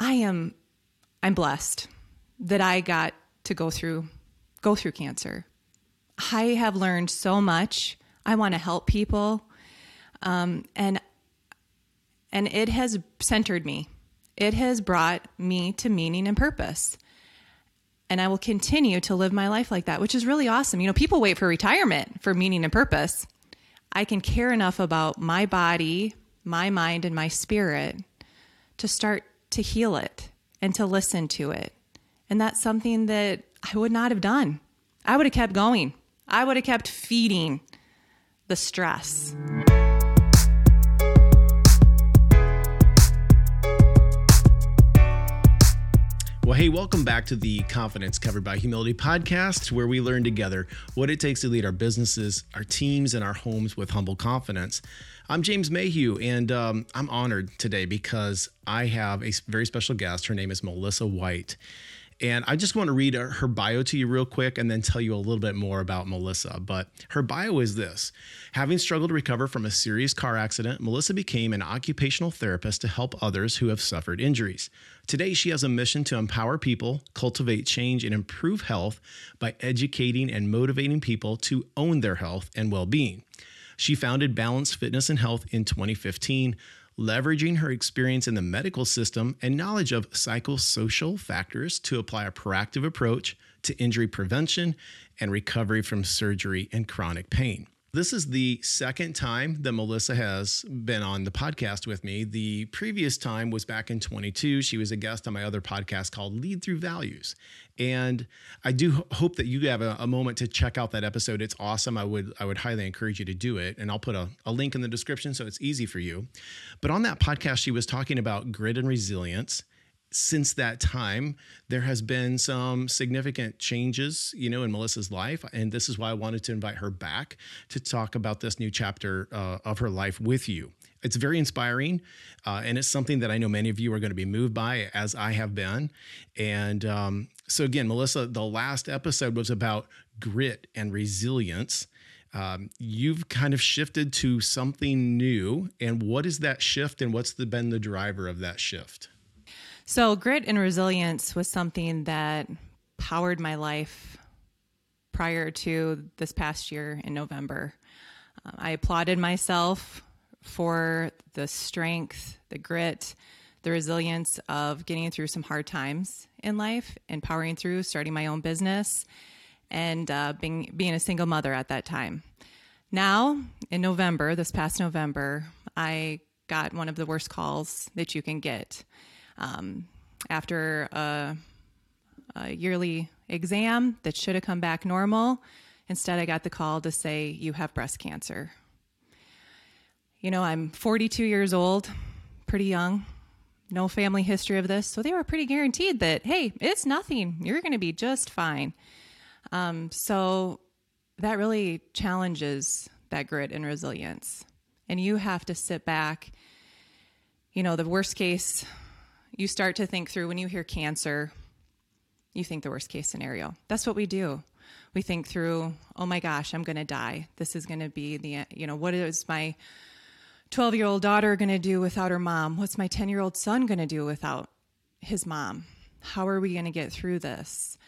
I am I'm blessed that I got to go through go through cancer. I have learned so much. I want to help people, um, and and it has centered me. It has brought me to meaning and purpose. And I will continue to live my life like that, which is really awesome. You know, people wait for retirement for meaning and purpose. I can care enough about my body, my mind, and my spirit to start to heal it and to listen to it. And that's something that I would not have done. I would have kept going, I would have kept feeding the stress. Well, hey, welcome back to the Confidence Covered by Humility podcast, where we learn together what it takes to lead our businesses, our teams, and our homes with humble confidence. I'm James Mayhew, and um, I'm honored today because I have a very special guest. Her name is Melissa White. And I just want to read uh, her bio to you real quick and then tell you a little bit more about Melissa. But her bio is this Having struggled to recover from a serious car accident, Melissa became an occupational therapist to help others who have suffered injuries. Today, she has a mission to empower people, cultivate change, and improve health by educating and motivating people to own their health and well being. She founded Balanced Fitness and Health in 2015 leveraging her experience in the medical system and knowledge of psychosocial factors to apply a proactive approach to injury prevention and recovery from surgery and chronic pain. This is the second time that Melissa has been on the podcast with me. The previous time was back in 22. She was a guest on my other podcast called Lead Thru Values. And I do hope that you have a, a moment to check out that episode. It's awesome. I would I would highly encourage you to do it. And I'll put a, a link in the description so it's easy for you. But on that podcast, she was talking about grit and resilience since that time, there has been some significant changes, you know, in Melissa's life, and this is why I wanted to invite her back to talk about this new chapter uh, of her life with you. It's very inspiring, uh, and it's something that I know many of you are going to be moved by, as I have been. And um, so, again, Melissa, the last episode was about grit and resilience. Um, you've kind of shifted to something new, and what is that shift, and what's the, been the driver of that shift? So, grit and resilience was something that powered my life prior to this past year in November. Uh, I applauded myself for the strength, the grit, the resilience of getting through some hard times in life and powering through, starting my own business, and uh, being being a single mother at that time. Now, in November, this past November, I got one of the worst calls that you can get um, after a, a yearly exam that should have come back normal. Instead, I got the call to say, You have breast cancer. You know, I'm 42 years old, pretty young, no family history of this. So they were pretty guaranteed that, hey, it's nothing. You're going to be just fine. Um, so that really challenges that grit and resilience. And you have to sit back. You know, the worst case you start to think through when you hear cancer, you think the worst case scenario. That's what we do. We think through, oh my gosh, I'm going to die. This is going to be the, you know, what is my 12 year old daughter going to do without her mom? What's my 10 year old son going to do without his mom? How are we going to get through this?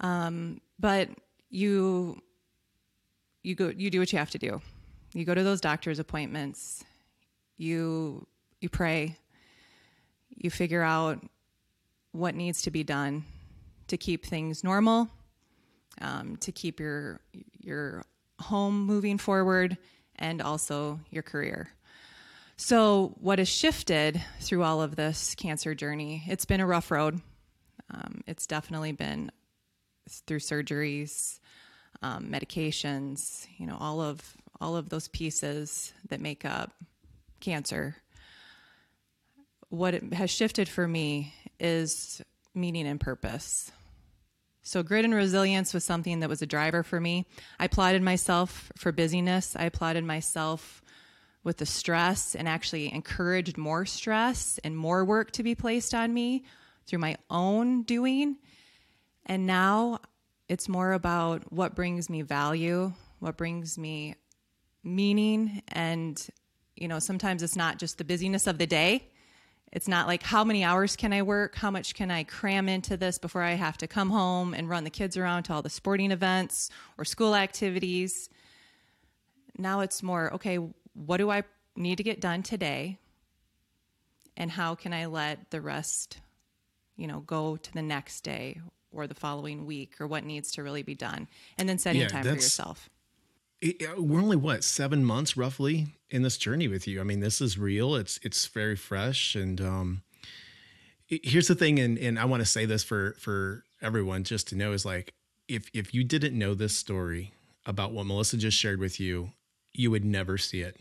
Um, but you, you go, you do what you have to do. You go to those doctor's appointments. You, you pray you figure out what needs to be done to keep things normal, um, to keep your your home moving forward, and also your career. So, what has shifted through all of this cancer journey? It's been a rough road. Um, it's definitely been through surgeries, um, medications, you know, all of all of those pieces that make up cancer what has shifted for me is meaning and purpose. So, grit and resilience was something that was a driver for me. I applauded myself for busyness. I applauded myself with the stress and actually encouraged more stress and more work to be placed on me through my own doing. And now it's more about what brings me value, what brings me meaning. And, you know, sometimes it's not just the busyness of the day, It's not like how many hours can I work? How much can I cram into this before I have to come home and run the kids around to all the sporting events or school activities? Now it's more, okay, what do I need to get done today? And how can I let the rest, you know, go to the next day or the following week or what needs to really be done? And then setting Yeah, time for yourself. It- we're only what seven months roughly in this journey with you. I mean, this is real. It's it's very fresh, and um, it- here's the thing, and and I want to say this for for everyone just to know is like if if you didn't know this story about what Melissa just shared with you, you would never see it.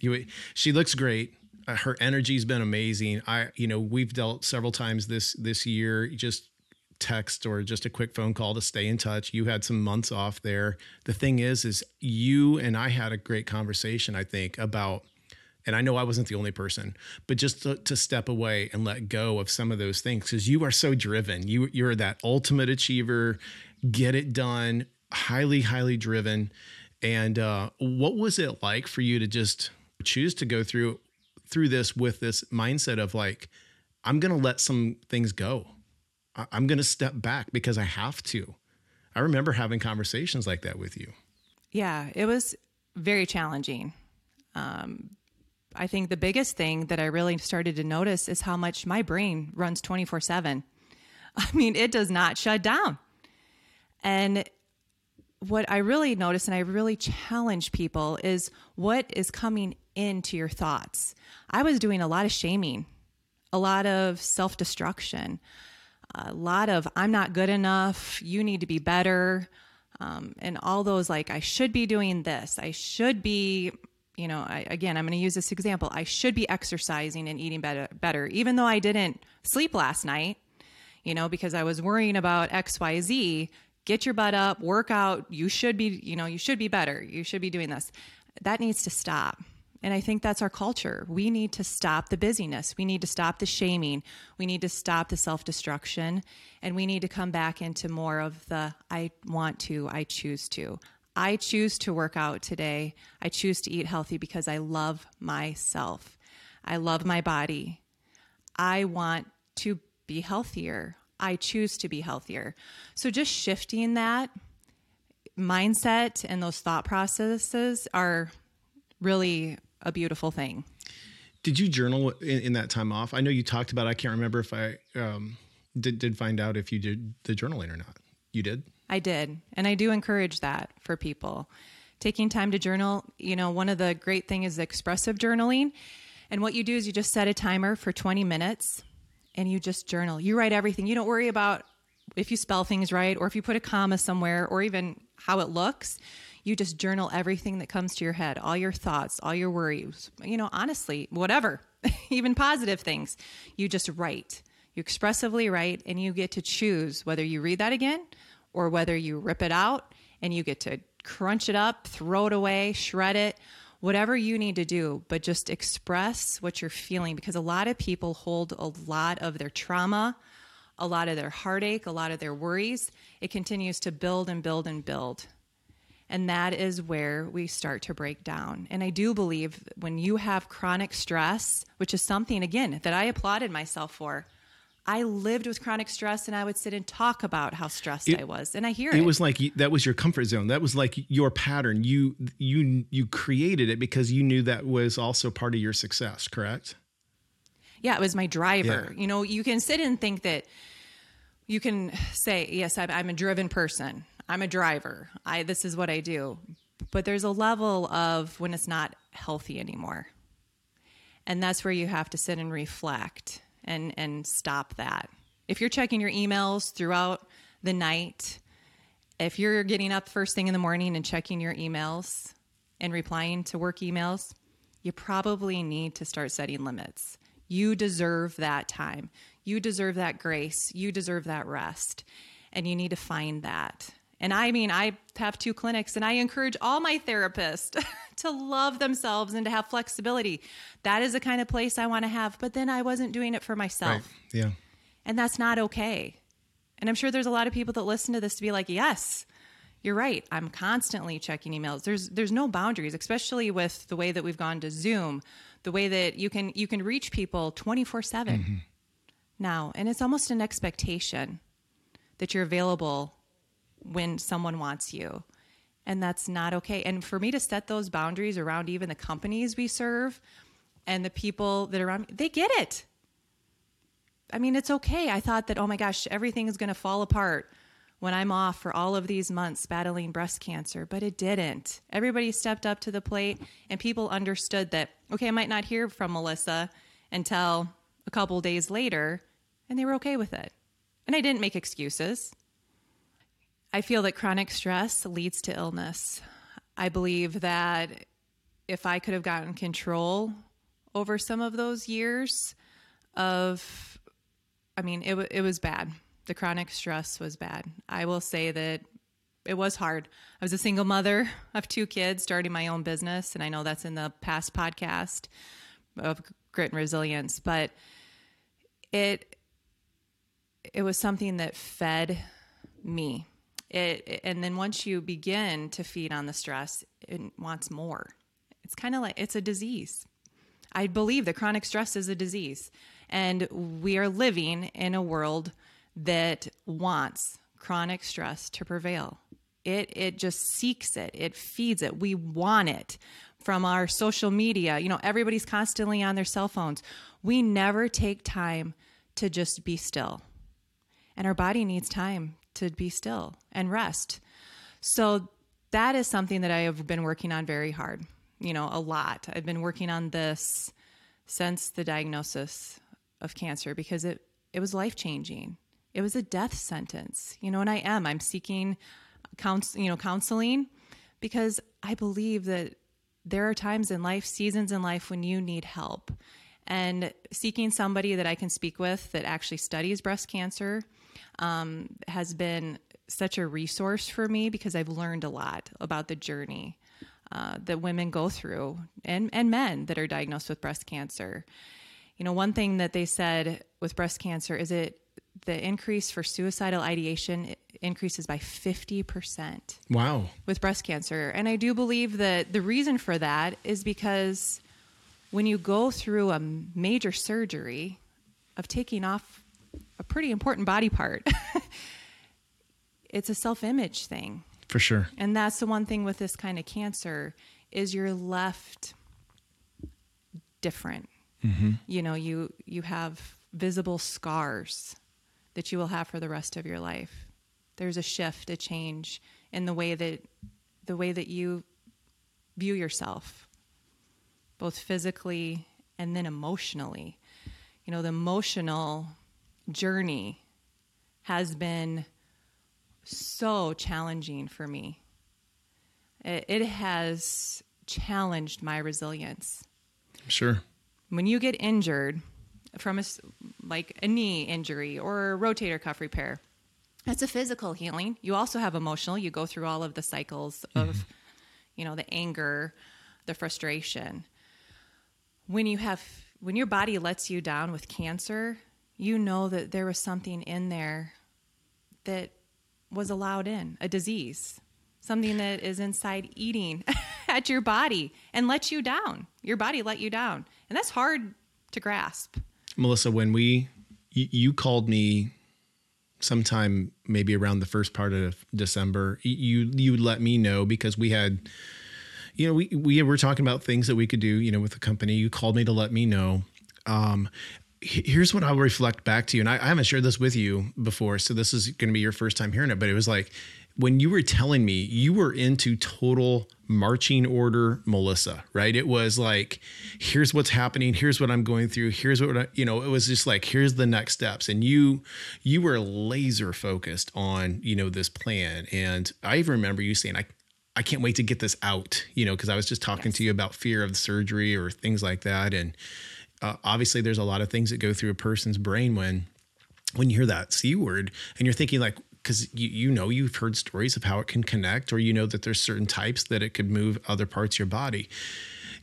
You would, she looks great. Uh, her energy's been amazing. I you know we've dealt several times this this year just text or just a quick phone call to stay in touch. You had some months off there. The thing is, is you and I had a great conversation, I think, about, and I know I wasn't the only person, but just to, to step away and let go of some of those things because you are so driven. You you're that ultimate achiever, get it done, highly, highly driven. And uh, what was it like for you to just choose to go through through this with this mindset of like, I'm gonna let some things go. I'm going to step back because I have to. I remember having conversations like that with you. Yeah, it was very challenging. Um, I think the biggest thing that I really started to notice is how much my brain runs 24 7. I mean, it does not shut down. And what I really notice and I really challenge people is what is coming into your thoughts. I was doing a lot of shaming, a lot of self destruction, a lot of I'm not good enough, you need to be better, um, and all those like I should be doing this, I should be, you know, I, again I'm going to use this example. I should be exercising and eating better, better, even though I didn't sleep last night, you know, because I was worrying about X Y Z. Get your butt up, work out. You should be, you know, you should be better. You should be doing this. That needs to stop. And I think that's our culture. We need to stop the busyness. We need to stop the shaming. We need to stop the self destruction. And we need to come back into more of the I want to, I choose to. I choose to work out today. I choose to eat healthy because I love myself. I love my body. I want to be healthier. I choose to be healthier. So just shifting that mindset and those thought processes are really a beautiful thing. Did you journal in, in that time off? I know you talked about. I can't remember if I um, did did find out if you did the journaling or not. You did. I did. And I do encourage that for people. Taking time to journal, you know, one of the great thing is expressive journaling. And what you do is you just set a timer for 20 minutes and you just journal. You write everything. You don't worry about if you spell things right or if you put a comma somewhere or even how it looks. You just journal everything that comes to your head, all your thoughts, all your worries, you know, honestly, whatever, even positive things. You just write. You expressively write and you get to choose whether you read that again or whether you rip it out and you get to crunch it up, throw it away, shred it, whatever you need to do, but just express what you're feeling because a lot of people hold a lot of their trauma, a lot of their heartache, a lot of their worries. It continues to build and build and build. And that is where we start to break down. And I do believe when you have chronic stress, which is something, again, that I applauded myself for, I lived with chronic stress and I would sit and talk about how stressed It- I was. And I hear it. It was like that was your comfort zone. That was like your pattern. You you you created it because you knew that was also part of your success. Correct. yeah, it was my driver. Yeah. You know, you can sit and think that you can say, yes, I'm, I'm a driven person. I'm a driver. I this is what I do. But there's a level of when it's not healthy anymore. And that's where you have to sit and reflect and and stop that. If you're checking your emails throughout the night, if you're getting up first thing in the morning and checking your emails and replying to work emails, you probably need to start setting limits. You deserve that time. You deserve that grace. You deserve that rest. And you need to find that. And I mean, I have two clinics and I encourage all my therapists to love themselves and to have flexibility. That is the kind of place I want to have. But then I wasn't doing it for myself. Yeah. And that's not okay. And I'm sure there's a lot of people that listen to this to be like, yes, you're right. I'm constantly checking emails. There's there's no boundaries, especially with the way that we've gone to Zoom. the way that you can you can reach people 24/7 mm-hmm. now and it's almost an expectation that you're available when someone wants you. And that's not okay. And for me to set those boundaries around even the companies we serve and the people that are around me they get it. I mean it's okay. I thought that oh my gosh everything is going to fall apart when i'm off for all of these months battling breast cancer but it didn't. Everybody stepped up to the plate and people understood that okay i might not hear from melissa until a couple days later and they were okay with it. And i didn't make excuses I feel that chronic stress leads to illness. I believe that if I could have gotten control over some of those years of, I mean, it, it was bad. The chronic stress was bad. I will say that it was hard. I was a single mother of two kids, starting my own business, and I know that's in the past podcast of grit and resilience, but it it was something that fed me it and then once you begin to feed on the stress it wants more. It's kind of like it's a disease. I believe that chronic stress is a disease and we are living in a world that wants chronic stress to prevail. It it just seeks it. It feeds it. We want it from our social media. You know everybody's constantly on their cell phones. We never take time to just be still. And our body needs time to be still and rest. So that is something that I have been working on very hard, you know, a lot. I've been working on this since the diagnosis of cancer because it, it was life changing. It was a death sentence, you know, and I am. I'm seeking counsel, you know, counseling because I believe that there are times in life, seasons in life when you need help. And seeking somebody that I can speak with that actually studies breast cancer um, has been such a resource for me because I've learned a lot about the journey uh, that women go through and, and men that are diagnosed with breast cancer. You know, one thing that they said with breast cancer is it the increase for suicidal ideation increases by 50%. Wow. With breast cancer. And I do believe that the reason for that is because when you go through a major surgery of taking off a pretty important body part. it's a self-image thing. For sure. And that's the one thing with this kind of cancer is you're left different. Mm-hmm. You know, you you have visible scars that you will have for the rest of your life. There's a shift, a change in the way that the way that you view yourself, both physically and then emotionally. You know, the emotional journey has been so challenging for me. It, it has challenged my resilience. Sure. When you get injured from a, like a knee injury or a rotator cuff repair, that's a physical healing. You also have emotional. You go through all of the cycles of, mm-hmm. you know, the anger, the frustration. When you have when your body lets you down with cancer, you know that there was something in there that was allowed in, a disease, something that is inside eating at your body and let you down. Your body let you down. And that's hard to grasp. Melissa, when we, you, called me sometime maybe around the first part of December, you, you let me know because we had, you know, we, we were talking about things that we could do, you know, with the company. You called me to let me know. Um, here's what I'll reflect back to you. And I, I haven't shared this with you before, so this is going to be your first time hearing it. But it was like when you were telling me you were into total marching order Melissa, right? It was like, here's what's happening, here's what I'm going through, here's what I, you know, it was just like, here's the next steps. And you you were laser focused on, you know, this plan. And I even remember you saying, I I can't wait to get this out, you know, because I was just talking yes. to you about fear of surgery or things like that. And uh, obviously there's a lot of things that go through a person's brain when when you hear that c word and you're thinking like because you, you know you've heard stories of how it can connect or you know that there's certain types that it could move other parts of your body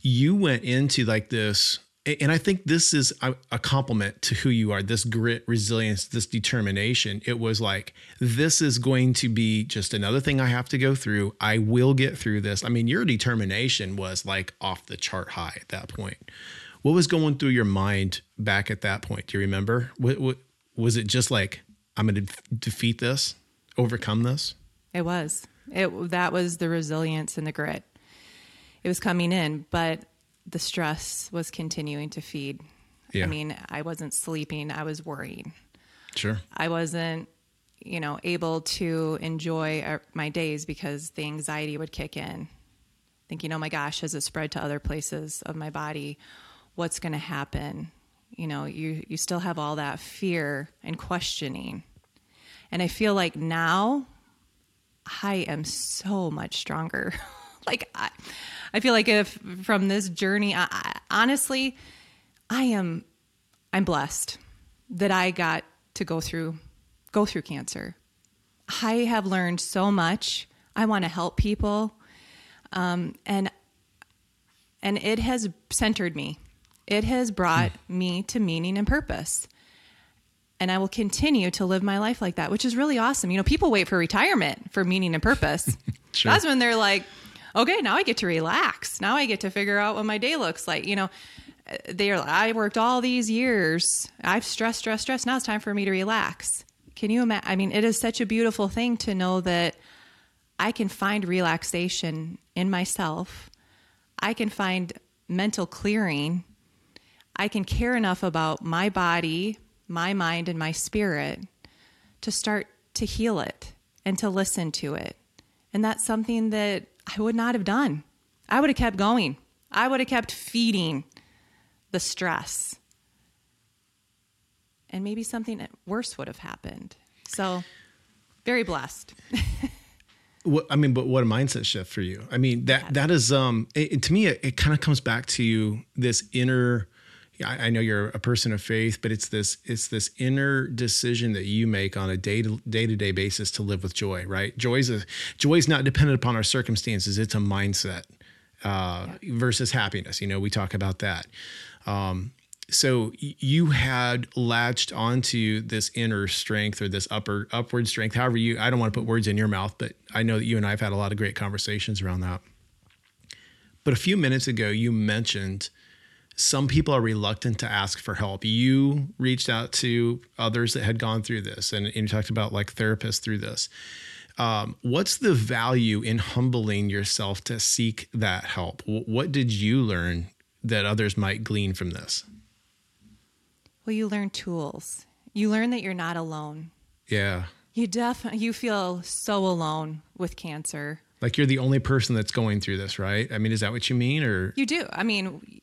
you went into like this and I think this is a, a, compliment to who you are this grit, resilience, this determination. It was like, this is going to be just another thing I have to go through. I will get through this. I mean, your determination was like off the chart high at that point what was going through your mind back at that point? Do you remember? What, what was it just like? I'm going to defeat this, overcome this. It was. It that was the resilience and the grit. It was coming in, but the stress was continuing to feed. Yeah. I mean, I wasn't sleeping. I was worrying. Sure. I wasn't, you know, able to enjoy uh, my days because the anxiety would kick in. Thinking, oh my gosh, has it spread to other places of my body? What's going to happen? You know, you you still have all that fear and questioning. And I feel like now I am so much stronger. like I, I feel like if from this journey, I, I, honestly, I am, I'm blessed that I got to go through, go through cancer. I have learned so much. I want to help people, um, and and it has centered me. It has brought hmm. me to meaning and purpose and I will continue to live my life like that, which is really awesome. You know, people wait for retirement for meaning and purpose. Sure. That's when they're like, okay, now I get to relax. Now I get to figure out what my day looks like. You know, they're like, I worked all these years. I've stressed, stressed, stressed. Now it's time for me to relax. Can you imagine? I mean, it is such a beautiful thing to know that I can find relaxation in myself. I can find mental clearing. I can care enough about my body, my mind, and my spirit to start to heal it and to listen to it. And that's something that I would not have done. I would have kept going. I would have kept feeding the stress. And maybe something worse would have happened. So, very blessed. What, I mean, but what a mindset shift for you. I mean, that that is um it, to me it, it kind of comes back to this inner I, I know you're a person of faith, but it's this it's this inner decision that you make on a day to day to day basis to live with joy, right? Joy is a joy is not dependent upon our circumstances; it's a mindset uh, yeah. versus happiness. You know, we talk about that. Um, so you had latched onto this inner strength or this upper upward strength however you i don't want to put words in your mouth but i know that you and i've had a lot of great conversations around that but a few minutes ago you mentioned some people are reluctant to ask for help you reached out to others that had gone through this and, and you talked about like therapists through this um, what's the value in humbling yourself to seek that help what did you learn that others might glean from this well, you learn tools. You learn that you're not alone. Yeah. You definitely you feel so alone with cancer. Like you're the only person that's going through this, right? I mean, is that what you mean or You do. I mean,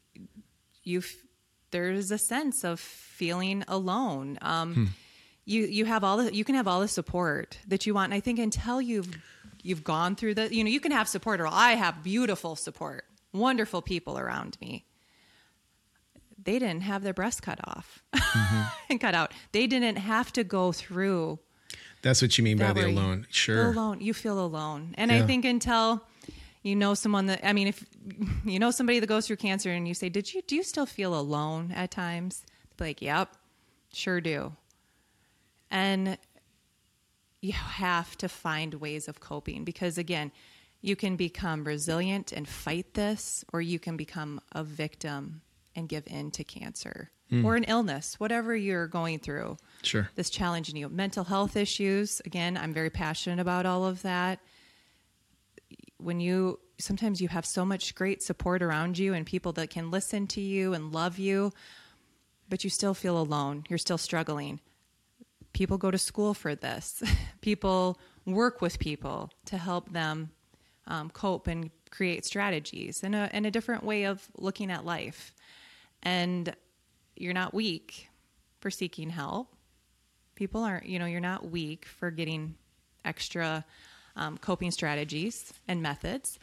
you there's a sense of feeling alone. Um, hmm. you you have all the you can have all the support that you want. And I think until you've you've gone through the you know, you can have support or I have beautiful support. Wonderful people around me they didn't have their breast cut off mm-hmm. and cut out. They didn't have to go through. That's what you mean by the alone. Sure. alone. You feel alone. And yeah. I think until you know someone that, I mean, if you know somebody that goes through cancer and you say, did you, do you still feel alone at times? They're Like, yep, sure do. And you have to find ways of coping because again, you can become resilient and fight this, or you can become a victim and give in to cancer mm. or an illness, whatever you're going through. Sure. This challenging you. Mental health issues, again, I'm very passionate about all of that. When you sometimes you have so much great support around you and people that can listen to you and love you, but you still feel alone. You're still struggling. People go to school for this. people work with people to help them um, cope and create strategies and a, and a different way of looking at life and you're not weak for seeking help. People aren't, you know, you're not weak for getting extra um, coping strategies and methods.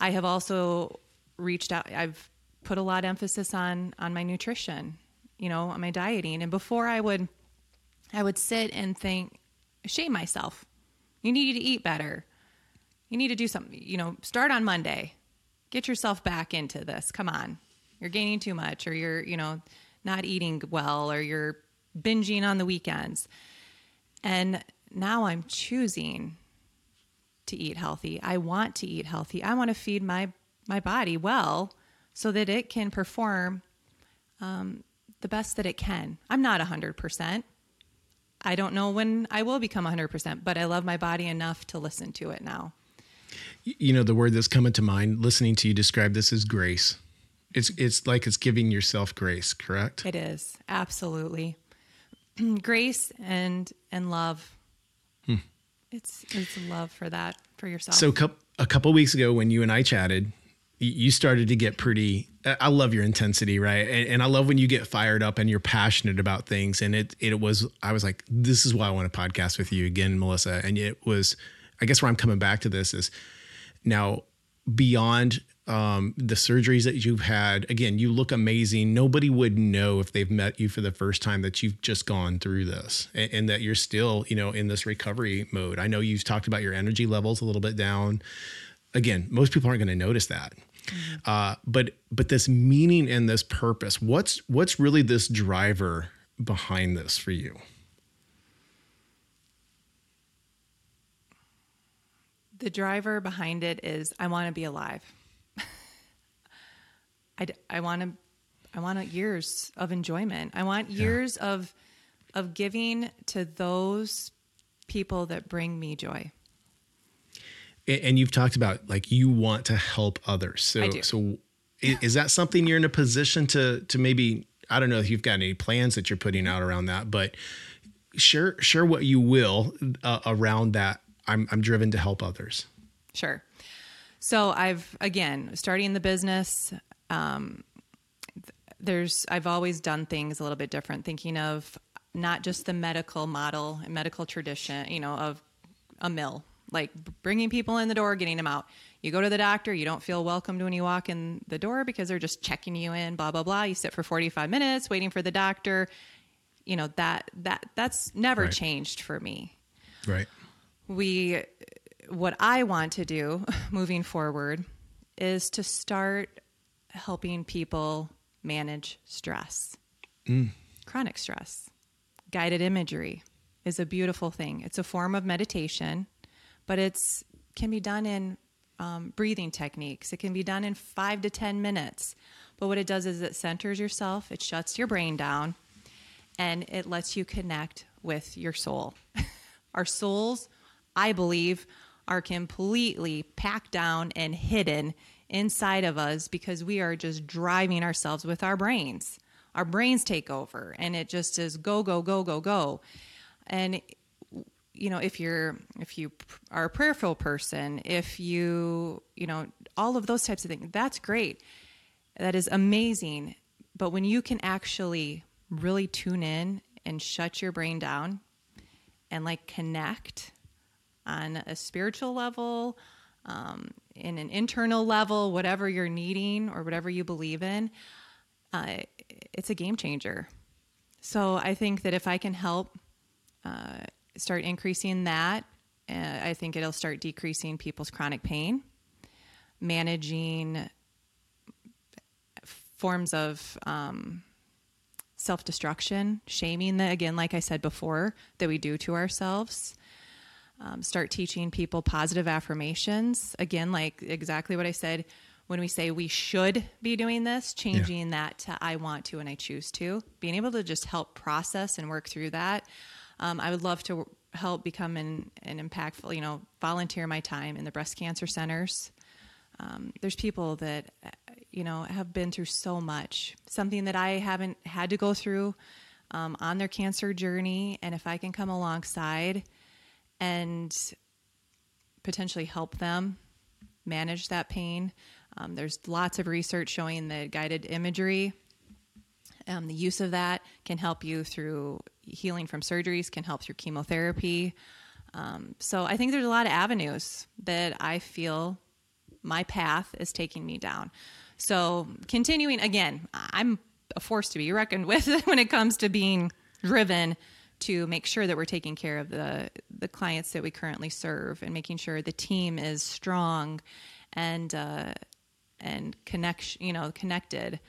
I have also reached out. I've put a lot of emphasis on on my nutrition, you know, on my dieting. And before I would, I would sit and think, shame myself. You need to eat better. You need to do something. You know, start on Monday. Get yourself back into this. Come on you're gaining too much or you're you know not eating well or you're binging on the weekends and now i'm choosing to eat healthy i want to eat healthy i want to feed my my body well so that it can perform um, the best that it can. I'm not 100%. I don't know when I will become 100%, but I love my body enough to listen to it now. You know, the word that's coming to mind listening to you describe this is grace. It's it's like it's giving yourself grace, correct? It is. Absolutely. grace and and love. It's it's love for that for yourself. So a couple weeks ago when you and I chatted, you started to get pretty i love your intensity right? And, and, i love when you get fired up and you're passionate about things. And it it was i was like this is why i want to podcast with you again melissa. And it was i guess where i'm coming back to this is now beyond um, the surgeries that you've had again you look amazing nobody would know if they've met you for the first time that you've just gone through this and, and that you're still you know in this recovery mode i know you've talked about your energy levels a little bit down again most people aren't going to notice that Mm-hmm. Uh, but but this meaning and this purpose, what's what's really this driver behind this for you? The driver behind it is I want to be alive. I, I want to I want years of enjoyment. I want years yeah. of of giving to those people that bring me joy and you've talked about like you want to help others. So so is that something you're in a position to to maybe I don't know if you've got any plans that you're putting out around that, but share share what you will uh, around that. I'm I'm driven to help others. Sure. So I've again starting the business. Um, there's I've always done things a little bit different, thinking of not just the medical model and medical tradition, you know, of a mill like bringing people in the door, getting them out. You go to the doctor, you don't feel welcomed when you walk in the door because they're just checking you in, blah blah blah. You sit for 45 minutes waiting for the doctor. You know, that that that's never right. changed for me. Right. We what I want to do moving forward is to start helping people manage stress. Mm. Chronic stress. Guided imagery is a beautiful thing. It's a form of meditation but it's can be done in um, breathing techniques. It can be done in five to 10 minutes. But what it does is it centers yourself, it shuts your brain down, and it lets you connect with your soul. Our souls, I believe, are completely packed down and hidden inside of us because we are just driving ourselves with our brains. Our brains take over, and it just is go, go, go, go, go. And you know if you're if you are a prayerful person if you you know all of those types of things that's great that is amazing but when you can actually really tune in and shut your brain down and like connect on a spiritual level um, in an internal level whatever you're needing or whatever you believe in uh, it's a game changer so i think that if i can help uh, start increasing that, uh, I think it'll start decreasing people's chronic pain, managing forms of um, self destruction, shaming that, again, like I said before, that we do to ourselves. Um, start teaching people positive affirmations. Again, like exactly what I said when we say we should be doing this, changing yeah. that to I want to and I choose to, being able to just help process and work through that. Um, I would love to help become an, an impactful, you know, volunteer my time in the breast cancer centers. Um, there's people that, you know, have been through so much, something that I haven't had to go through um, on their cancer journey. And if I can come alongside and potentially help them manage that pain, um, there's lots of research showing that guided imagery um, the use of that can help you through healing from surgeries, can help through chemotherapy. Um, so I think there's a lot of avenues that I feel my path is taking me down. So continuing again, I'm a force to be reckoned with when it comes to being driven to make sure that we're taking care of the the clients that we currently serve and making sure the team is strong and uh, and connection you know connected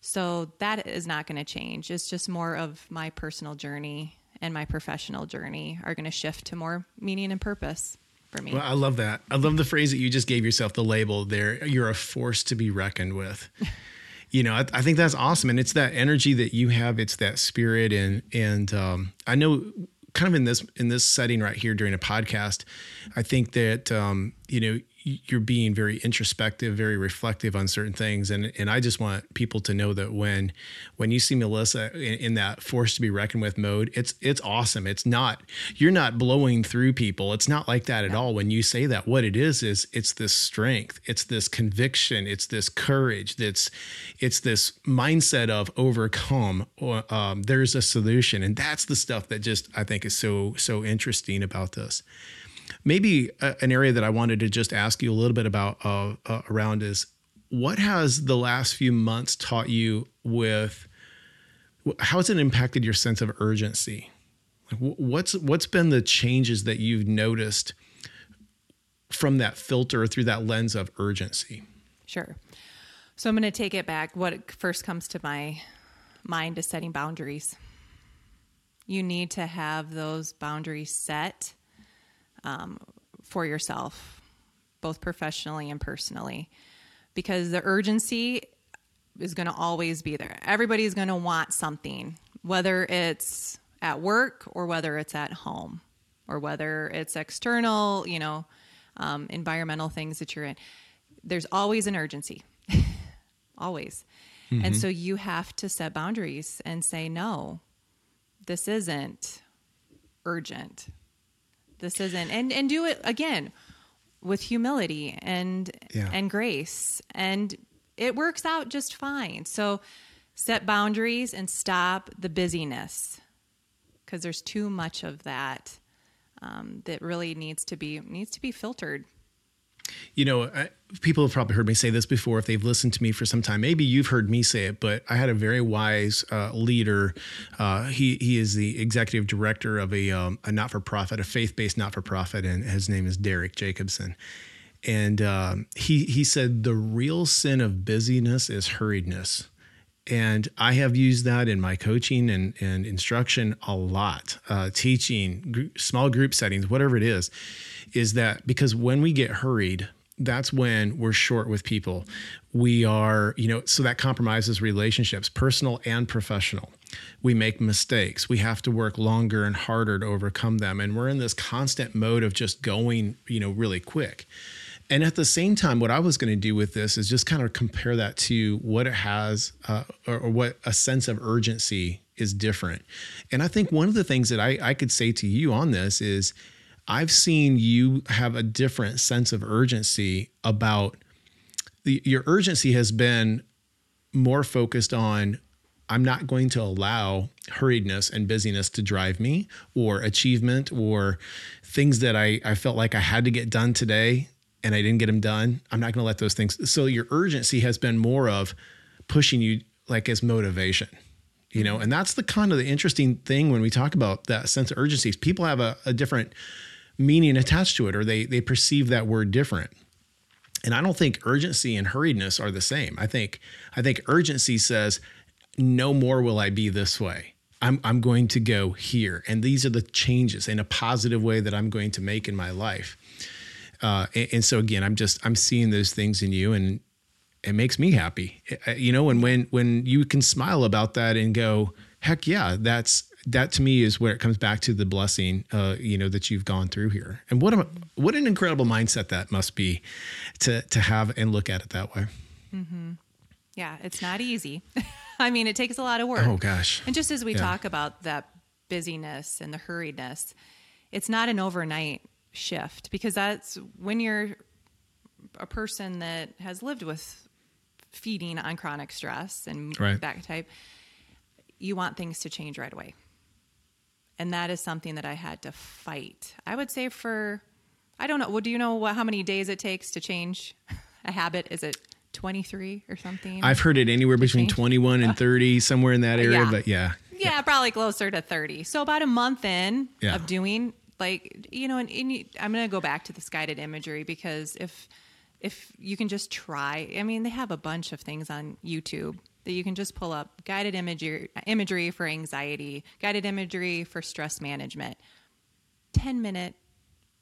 so that is not going to change. It's just more of my personal journey and my professional journey are going to shift to more meaning and purpose for me. Well, I love that. I love the phrase that you just gave yourself the label there. You're a force to be reckoned with. you know, I, I, think that's awesome, and it's that energy that you have. It's that spirit, and and um, I know, kind of in this in this setting right here during a podcast, I think that um, you know you're being very introspective, very reflective on certain things, and and I just want people to know that when when you see Melissa in, in, that forced to be reckoned with mode, it's it's awesome. It's not you're not blowing through people. It's not like that at all. When you say that, what it is is it's this strength, it's this conviction, it's this courage. That's it's this mindset of overcome. Or, um, there's a solution, and that's the stuff that just I think is so so interesting about this. Maybe a, an area that I wanted to just ask you a little bit about uh, uh, around is what has the last few months taught you with how has it impacted your sense of urgency? What's what's been the changes that you've noticed from that filter through that lens of urgency? Sure. So I'm going to take it back. What first comes to my mind is setting boundaries. You need to have those boundaries set um, for yourself, both professionally and personally, because the urgency is going to always be there. Everybody's going to want something, whether it's at work or whether it's at home or whether it's external, you know, um, environmental things that you're in. There's always an urgency, always. Mm-hmm. And so you have to set boundaries and say, no, this isn't urgent. This isn't, and and do it again with humility and yeah. and grace, and it works out just fine. So set boundaries and stop the busyness because there's too much of that um, that really needs to be needs to be filtered you know, I, people have probably heard me say this before if they've listened to me for some time. Maybe you've heard me say it, but I had a very wise uh, leader. Uh, he he is the executive director of a um, a not for profit, a faith based not for profit, and his name is Derek Jacobson. And um, he he said the real sin of busyness is hurriedness. And I have used that in my coaching and, and instruction a lot, uh, teaching, small group settings, whatever it is is that because when we get hurried, that's when we're short with people. We are, you know, so that compromises relationships, personal and professional. We make mistakes. We have to work longer and harder to overcome them. And we're in this constant mode of just going, you know, really quick. And at the same time, what I was going to do with this is just kind of compare that to what it has uh, or, or what a sense of urgency is different. And I think one of the things that I, I could say to you on this is, I've seen you have a different sense of urgency about the, your urgency has been more focused on I'm not going to allow hurriedness and busyness to drive me or achievement or things that I, I felt like I had to get done today and I didn't get them done. I'm not going to let those things. So your urgency has been more of pushing you like as motivation, you know, mm-hmm. and that's the kind of the interesting thing when we talk about that sense of urgency. People have a, a different meaning attached to it or they they perceive that word different and i don't think urgency and hurriedness are the same i think i think urgency says no more will i be this way i'm i'm going to go here and these are the changes in a positive way that i'm going to make in my life uh, and, and so again i'm just i'm seeing those things in you and it makes me happy you know and when when you can smile about that and go heck yeah that's that to me is where it comes back to the blessing, uh, you know, that you've gone through here. And what a, what an incredible mindset that must be to to have and look at it that way. Mm-hmm. Yeah, it's not easy. I mean, it takes a lot of work. Oh gosh. And just as we yeah. talk about that busyness and the hurriedness, it's not an overnight shift because that's when you're a person that has lived with feeding on chronic stress and right. that type you want things to change right away and that is something that I had to fight. I would say for I don't know. Well, do you know what, how many days it takes to change a habit? Is it 23 or something? I've heard it anywhere between change? 21 and 30, somewhere in that area, yeah. but yeah. yeah. yeah. probably closer to 30. So about a month in yeah. of doing like, you know, and, and you, I'm going to go back to this guided imagery because if if you can just try, I mean, they have a bunch of things on YouTube that you can just pull up guided imagery, imagery for anxiety, guided imagery for stress management. 10 minute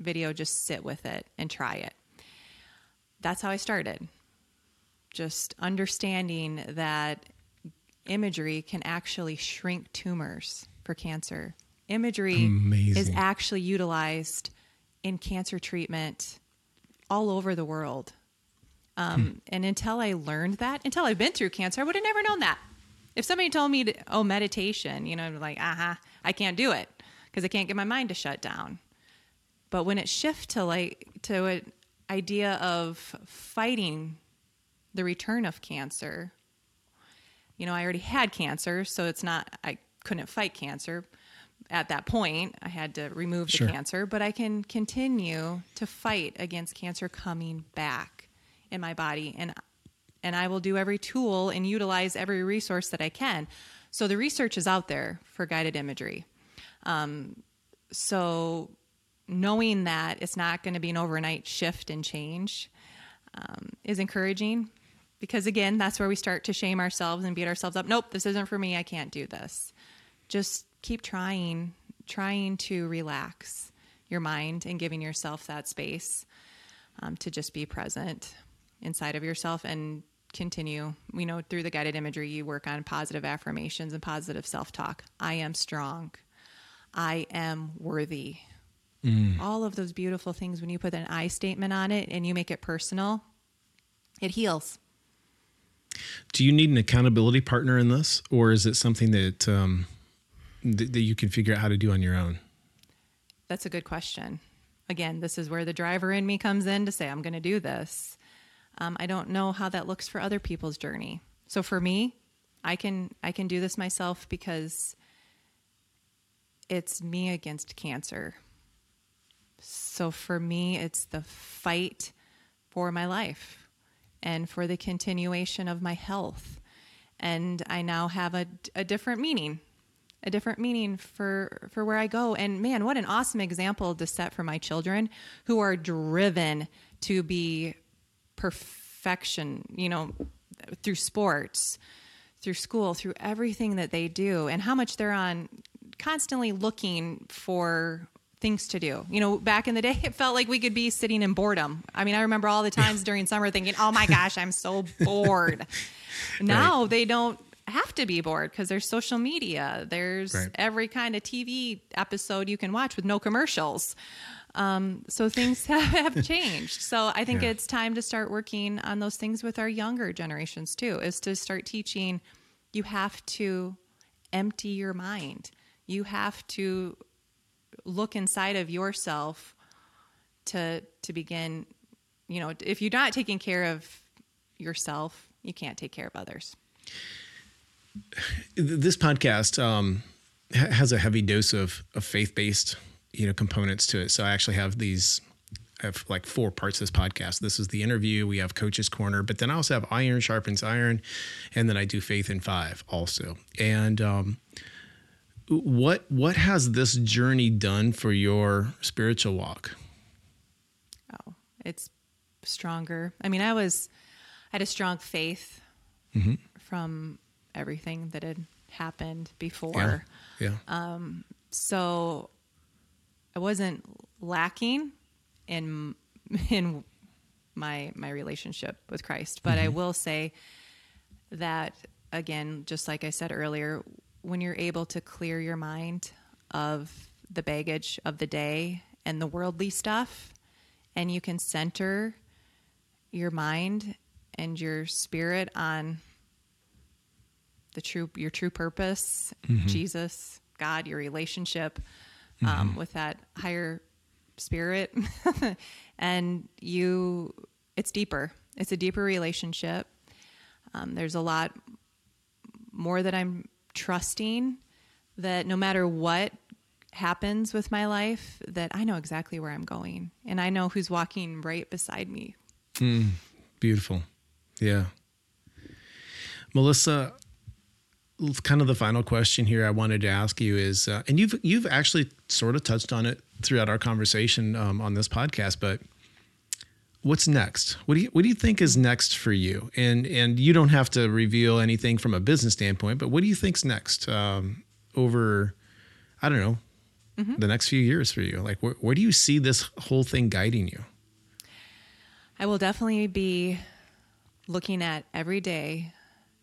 video, just sit with it and try it. That's how I started. just understanding that imagery can actually shrink tumors for cancer. Imagery Amazing. is actually utilized in cancer treatment all over the world. Um, And until I learned that, until I've been through cancer, I would have never known that. If somebody told me, to, oh, meditation, you know, I'm like, uh huh, I can't do it because I can't get my mind to shut down. But when it shifts to like to an idea of fighting the return of cancer, you know, I already had cancer, so it's not I couldn't fight cancer at that point. I had to remove the Sure. cancer, but I can continue to fight against cancer coming back in my body and and I will do every tool and utilize every resource that I can. So the research is out there for guided imagery. Um, so knowing that it's not going to be an overnight shift and change um, is encouraging because again that's where we start to shame ourselves and beat ourselves up nope this isn't for me i can't do this just keep trying trying to relax your mind and giving yourself that space um, to just be present inside of yourself and continue. We know through the guided imagery you work on positive affirmations and positive self-talk. I am strong. I am worthy. All of those beautiful things when you put an i statement on it and you make it personal it heals. Do you need an accountability partner in this, or is it something that um, th- that you can figure out how to do on your own? That's a good question. Again, this is where the driver in me comes in to say, I'm going to do this. Um, I don't know how that looks for other people's journey. So for me, I can I can do this myself because it's me against cancer. So for me, it's the fight for my life and for the continuation of my health. And I now have a, a different meaning, a different meaning for, for where I go. And man, what an awesome example to set for my children who are driven to be perfection, you know, through sports, through school, through everything that they do, and how much they're on constantly looking for things to do. You know, back in the day, it felt like we could be sitting in boredom. I mean, I remember all the times during summer thinking, oh my gosh, I'm so bored. Now they don't have to be bored because there's social media, there's Right. every kind of TV episode you can watch with no commercials. Um, so things have, have changed. So I think Yeah. it's time to start working on those things with our younger generations too, is to start teaching you have to empty your mind. You have to look inside of yourself to to begin, you know, if you're not taking care of yourself, you can't take care of others. Th- This podcast um, has a heavy dose of, of faith based you know components to it. So I actually have these. I have like four parts of this podcast. This is the interview. We have Coach's Corner, but then I also have Iron Sharpens Iron, and then I do Faith in Five also. And um, what what has this journey done for your spiritual walk? Oh, it's stronger. I mean, I was, I had a strong faith from everything that had happened before. yeah. Um, so I wasn't lacking in in my my relationship with Christ, but I mm-hmm. will say that again, just like I said earlier, when you're able to clear your mind of the baggage of the day and the worldly stuff and you can center your mind and your spirit on the true your true purpose jesus god your relationship um, with that higher spirit. And you it's deeper. It's a deeper relationship. Um, there's a lot more that i'm trusting that no matter what happens with my life that i know exactly where i'm going. And i know who's walking right beside me. Beautiful. Yeah. Melissa, kind of the final question here I wanted to ask you is, uh, and you've you've actually sort of touched on it throughout our conversation um, on this podcast, but what's next? What do you what do you think is next for you? And and you don't have to reveal anything from a business standpoint, but what do you think's next um, over? I don't know. The next few years for you, like where, where do you see this whole thing guiding you? I will definitely be looking at every day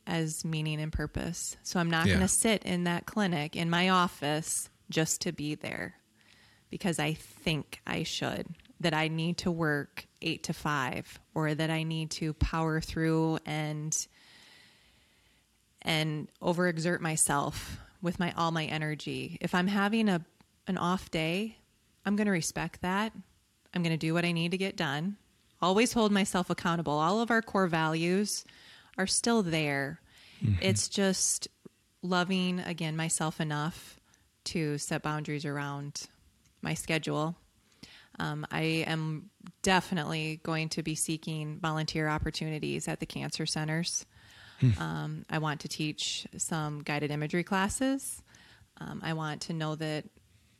as meaning and purpose. So I'm not Yeah. going to sit in that clinic in my office just to be there because I think I should, that I need to work eight to five, or that I need to power through and and overexert myself with my all my energy. If I'm having a an off day, I'm going to respect that. I'm going to do what I need to get done. Always hold myself accountable. All of our core values are still there. It's just loving again myself enough to set boundaries around my schedule. Um, I am definitely going to be seeking volunteer opportunities at the cancer centers. Um, I want to teach some guided imagery classes. Um, I want to know that,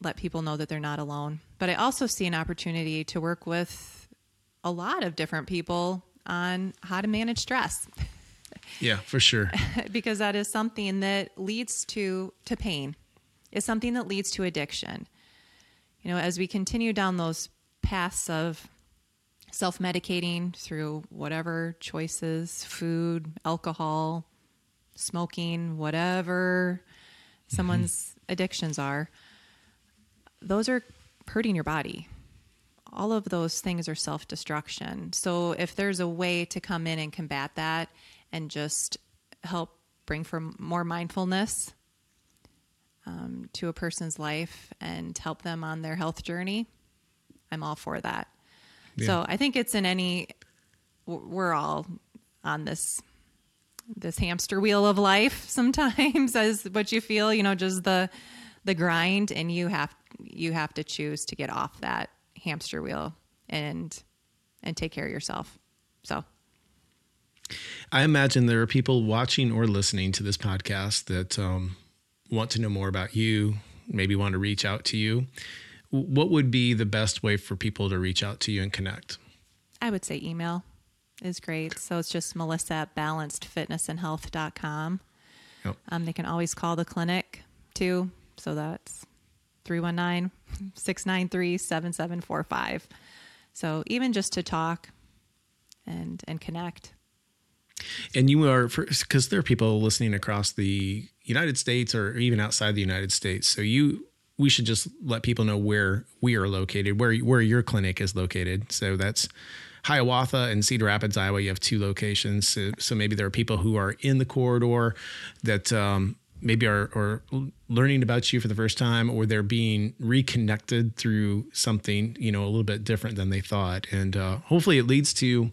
let people know that they're not alone. But I also see an opportunity to work with a lot of different people on how to manage stress Yeah, for sure. because that is something that leads to to pain. It's something that leads to addiction. You know, as we continue down those paths of self-medicating through whatever choices, food, alcohol, smoking, whatever someone's mm-hmm. addictions are, those are hurting your body. All of those things are self destruction. So, if there's a way to come in and combat that and just help bring for more mindfulness um, to a person's life and help them on their health journey, I'm all for that. So, I think it's in any, we're all on this this hamster wheel of life sometimes as what you feel you know just the the grind and you have you have to choose to get off that hamster wheel and and take care of yourself. So I imagine there are people watching or listening to this podcast that um, want to know more about you, maybe want to reach out to you. What would be the best way for people to reach out to you and connect? i would say email is great so it's just melissa at balancedfitnessandhealth.com Yep. um, they can always call the clinic too so that's 319-693-7745 so even just to talk and and connect And you are, because there are people listening across the United States or even outside the United States. So you, we should just let people know where we are located, where where your clinic is located. So that's Hiawatha and Cedar Rapids, Iowa. You have two locations. So, so maybe there are people who are in the corridor that um, maybe are, are learning about you for the first time, or they're being reconnected through something you know a little bit different than they thought. And uh, hopefully, it leads to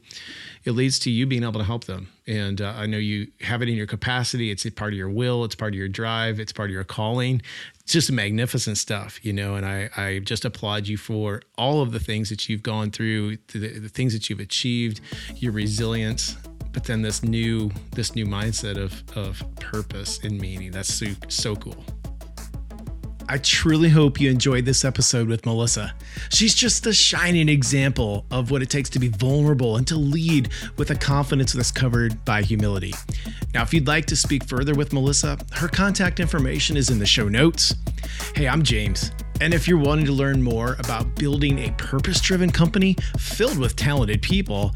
it leads to you being able to help them. And uh, I know you have it in your capacity. It's a part of your will. It's part of your drive. It's part of your calling. It's just magnificent stuff, you know. And I, I just applaud you for all of the things that you've gone through, the, the things that you've achieved, your resilience, but then this new this new mindset of of purpose and meaning. That's so so cool. I truly hope you enjoyed this episode with Melissa. She's just a shining example of what it takes to be vulnerable and to lead with a confidence that's covered by humility. Now, if you'd like to speak further with Melissa, her contact information is in the show notes. Hey, I'm James. And if you're wanting to learn more about building a purpose driven company filled with talented people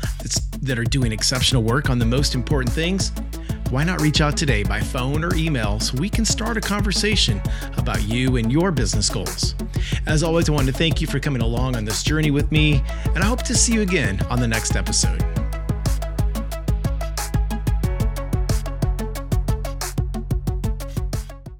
that are doing exceptional work on the most important things, why not reach out today by phone or email so we can start a conversation about you and your business goals? As always, I want to thank you for coming along on this journey with me, and I hope to see you again on the next episode.